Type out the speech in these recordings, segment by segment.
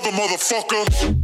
cover, motherfucker.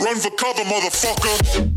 Run for cover, motherfucker.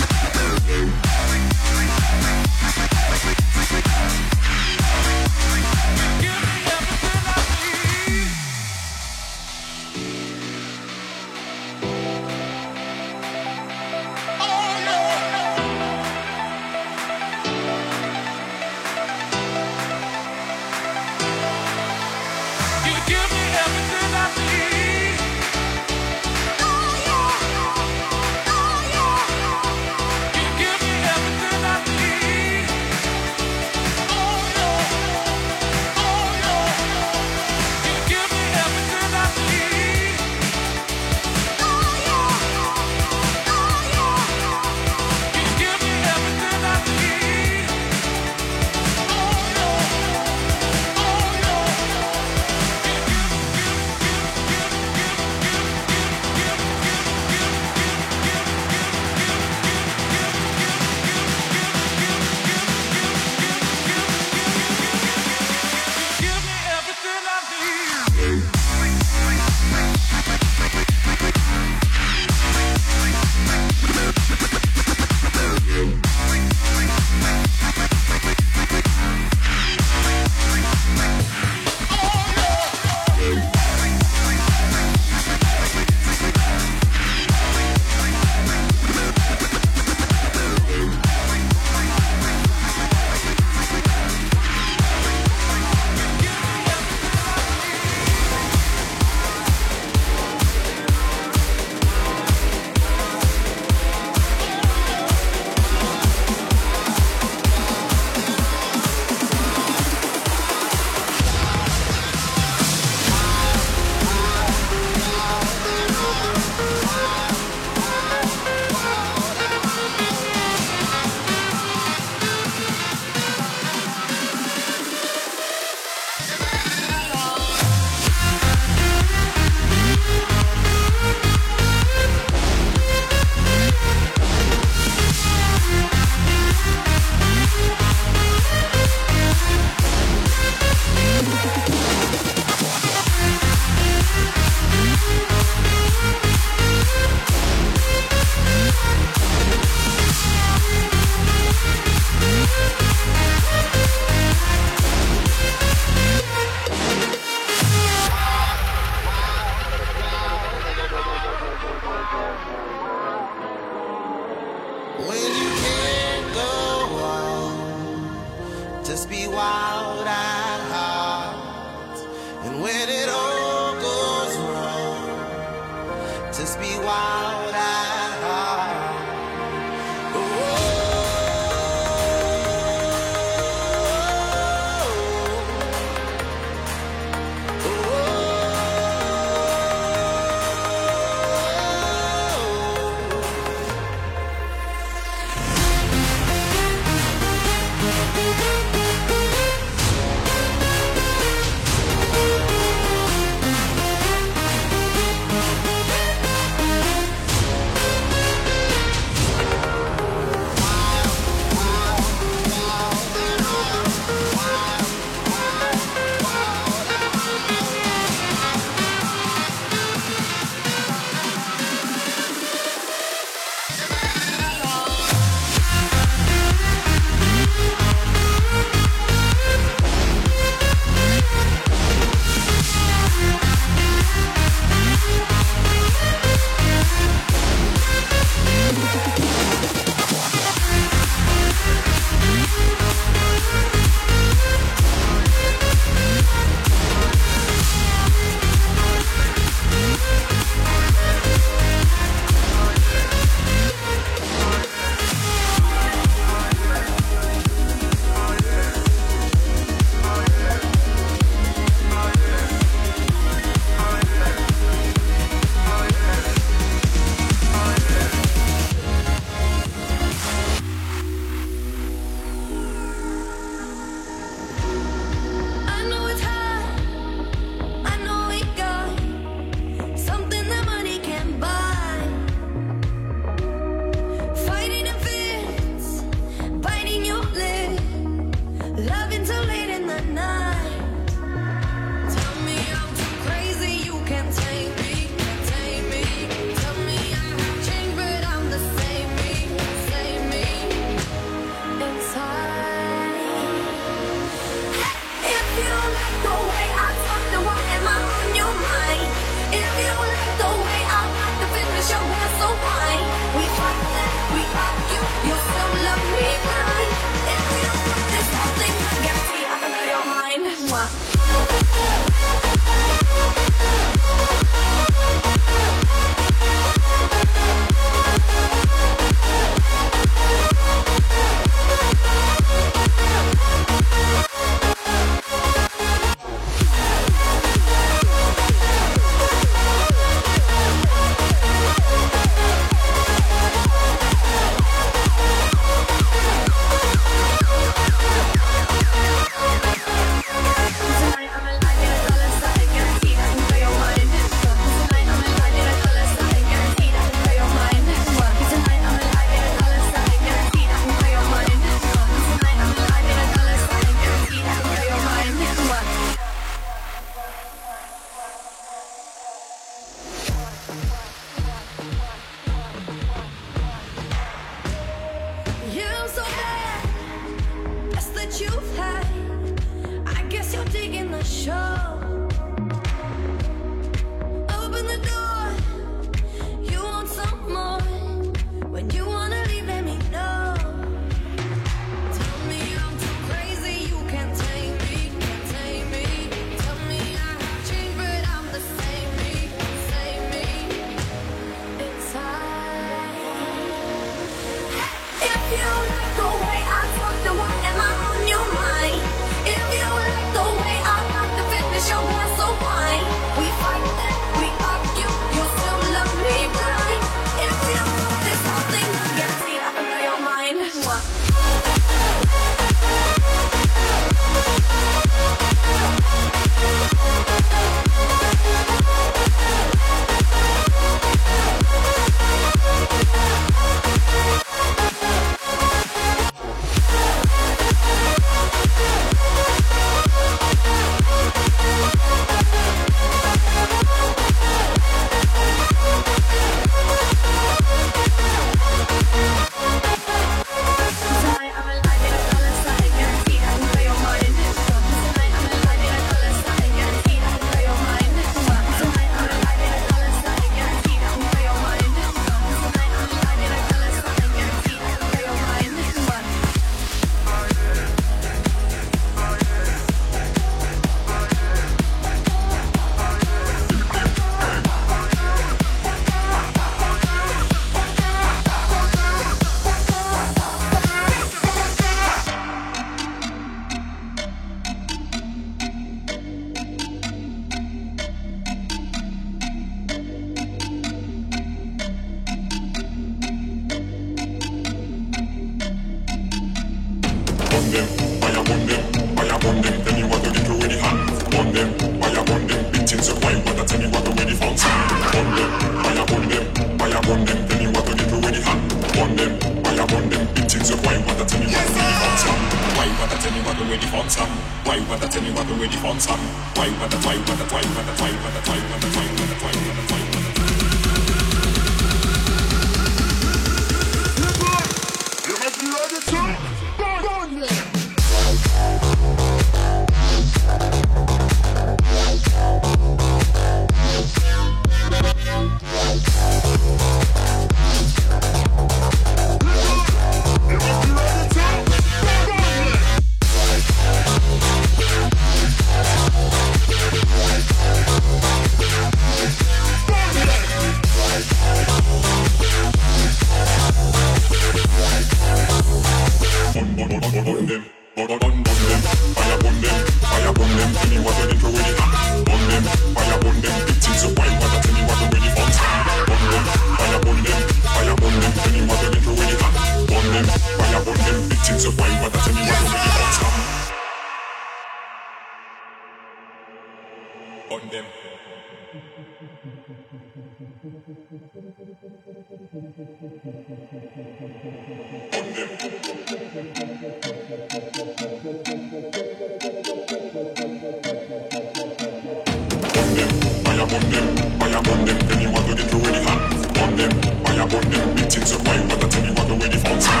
on them, fire on them. Anyone to get with the hot, on them, fire on them. Meetings of mine, but I tell you what the way the funds on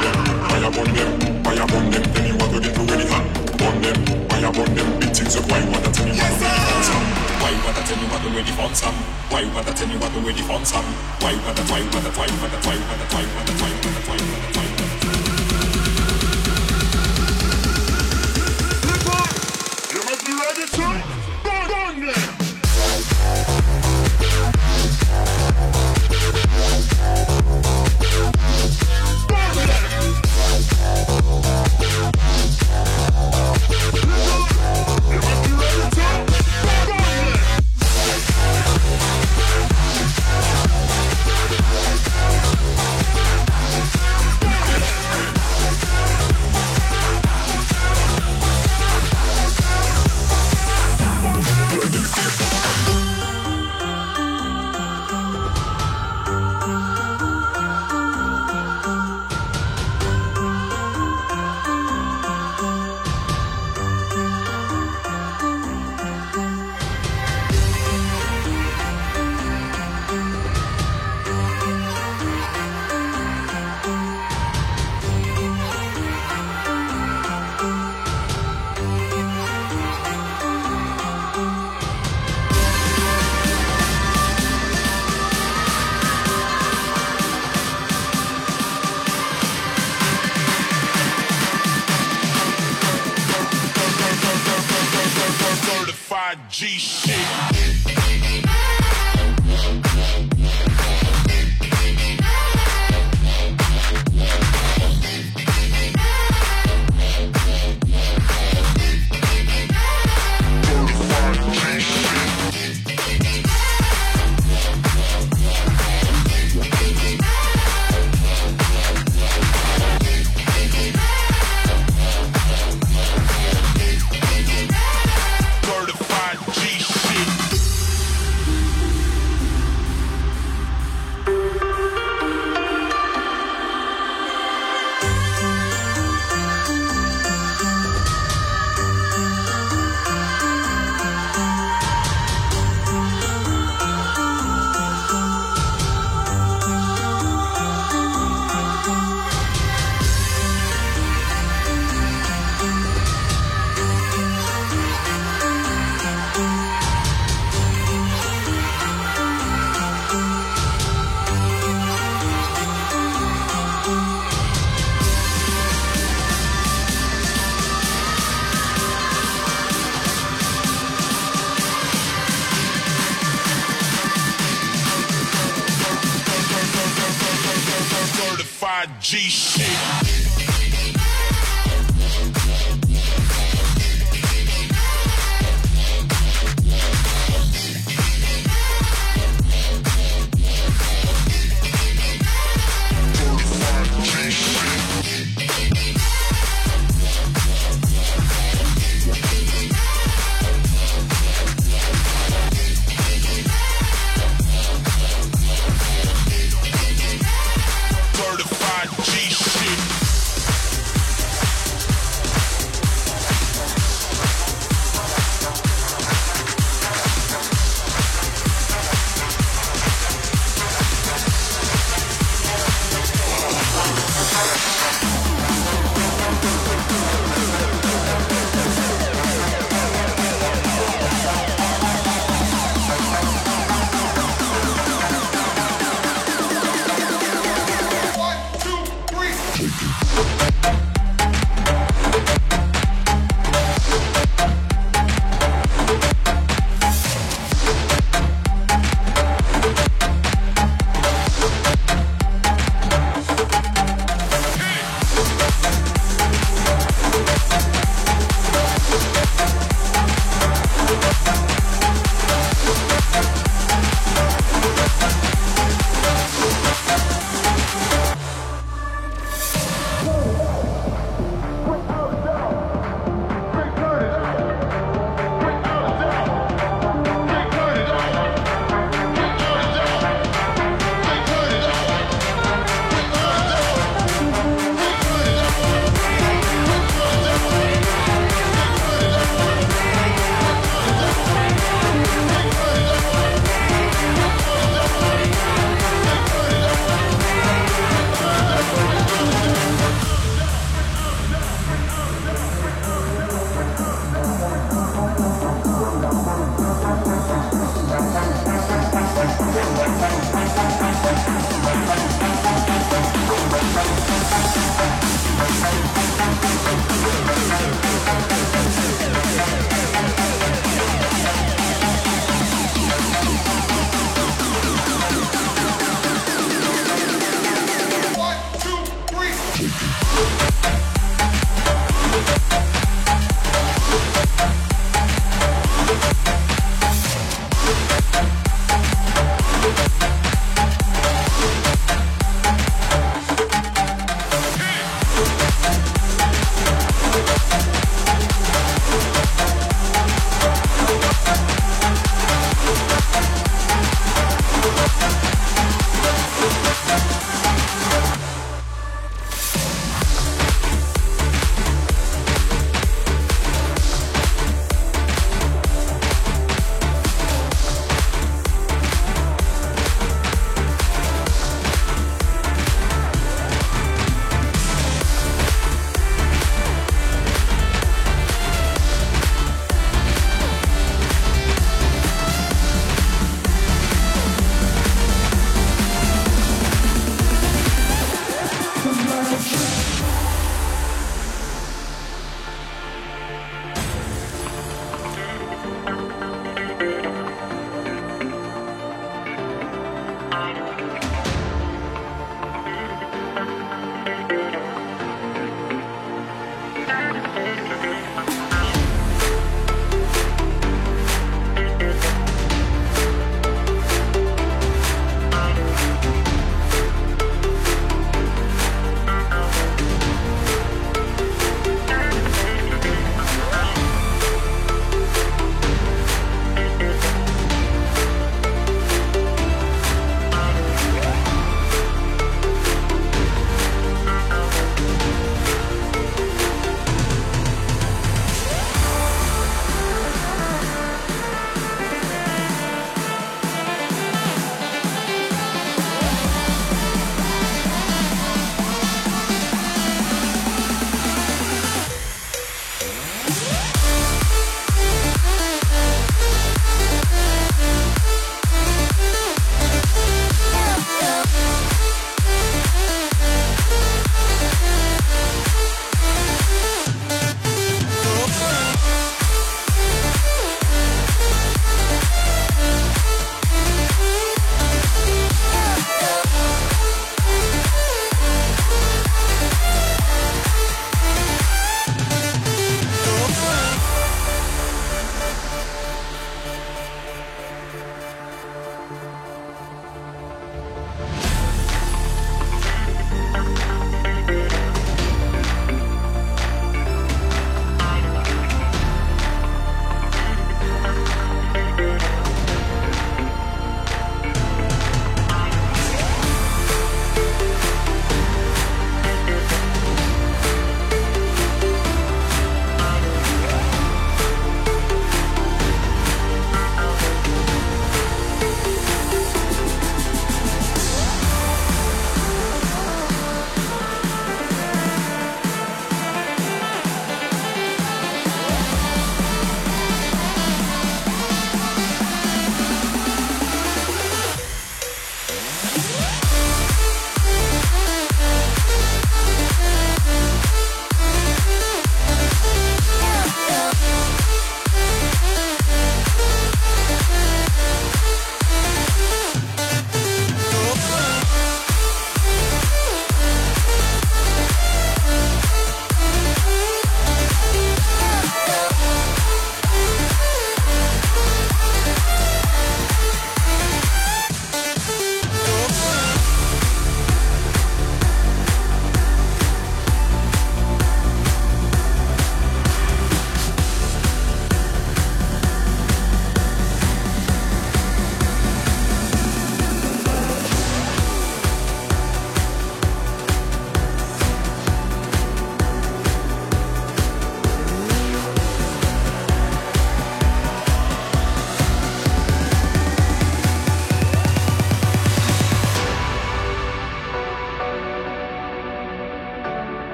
them, fire on them, fire on them. Anyone who get away the hot, on them, fire on them. Meetings of mine, but I tell you what the way the funds on. Why would I tell you what the way the funds on? Why would I tell you what the way the funds on? Why would I? Why would I? Why would I? Why would I? Why would I? Why would I? Why would I? G shit.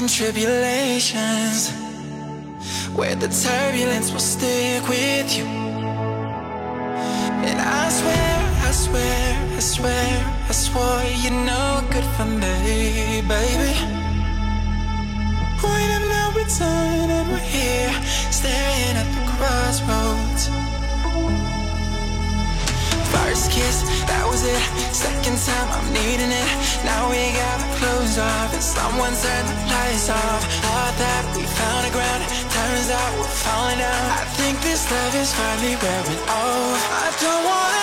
In tribulations where the turbulence will stick with you. And I swear, I swear, I swear, I swore you're no good for me, baby. Point of no return, and we're here, staring at the crossroads. First kiss, that was it. Second time, I'm needing it. Now we gotta close off, and someone turned the lights off. Thought that we found a ground, turns out we're falling down. I think this love is finally wearing off. I don't wanna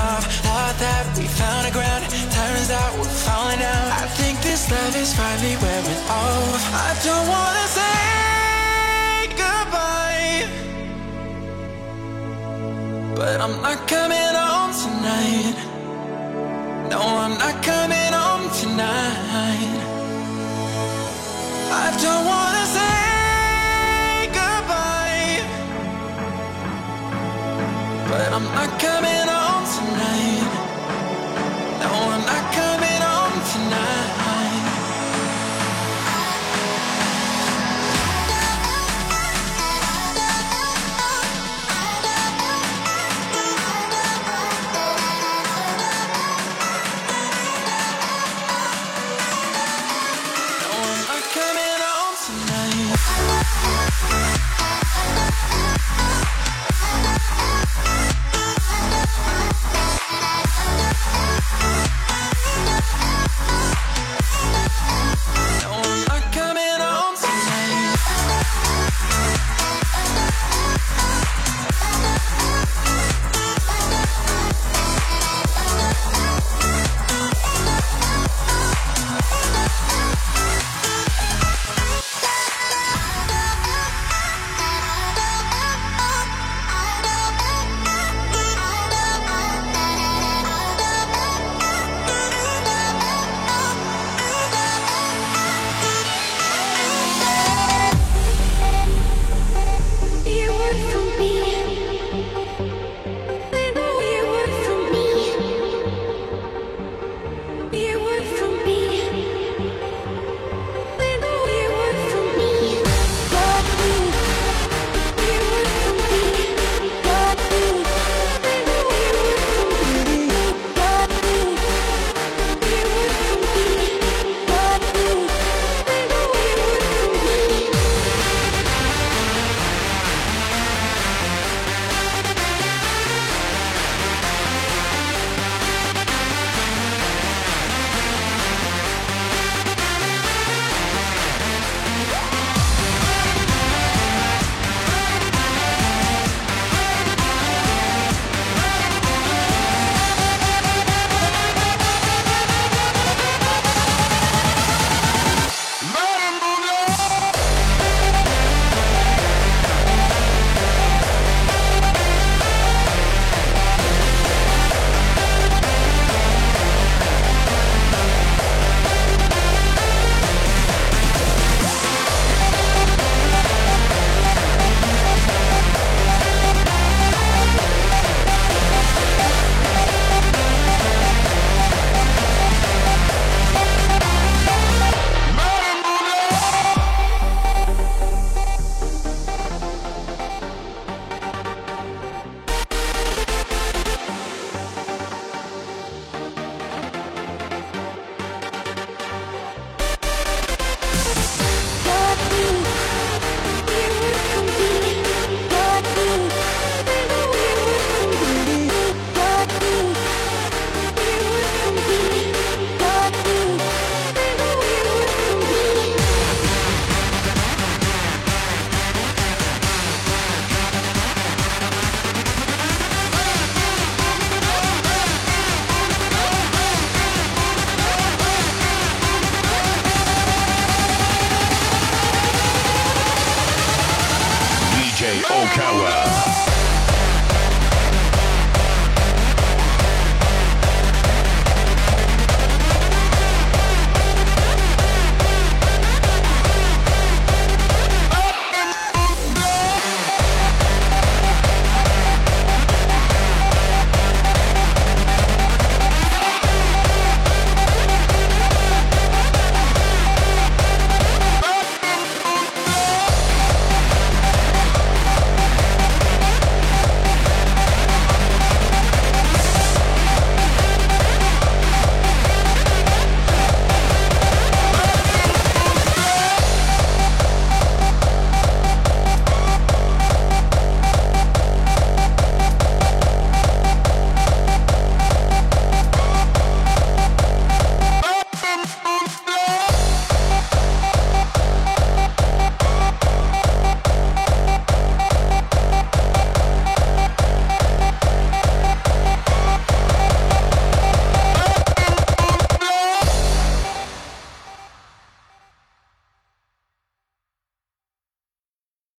off. Thought that we found a ground, turns out we're falling out. I think this love is finally wearing off. I don't wanna say goodbye, but I'm not coming home tonight. No, I'm not coming home tonight. I don't wanna say. goodbye, but I'm not coming on.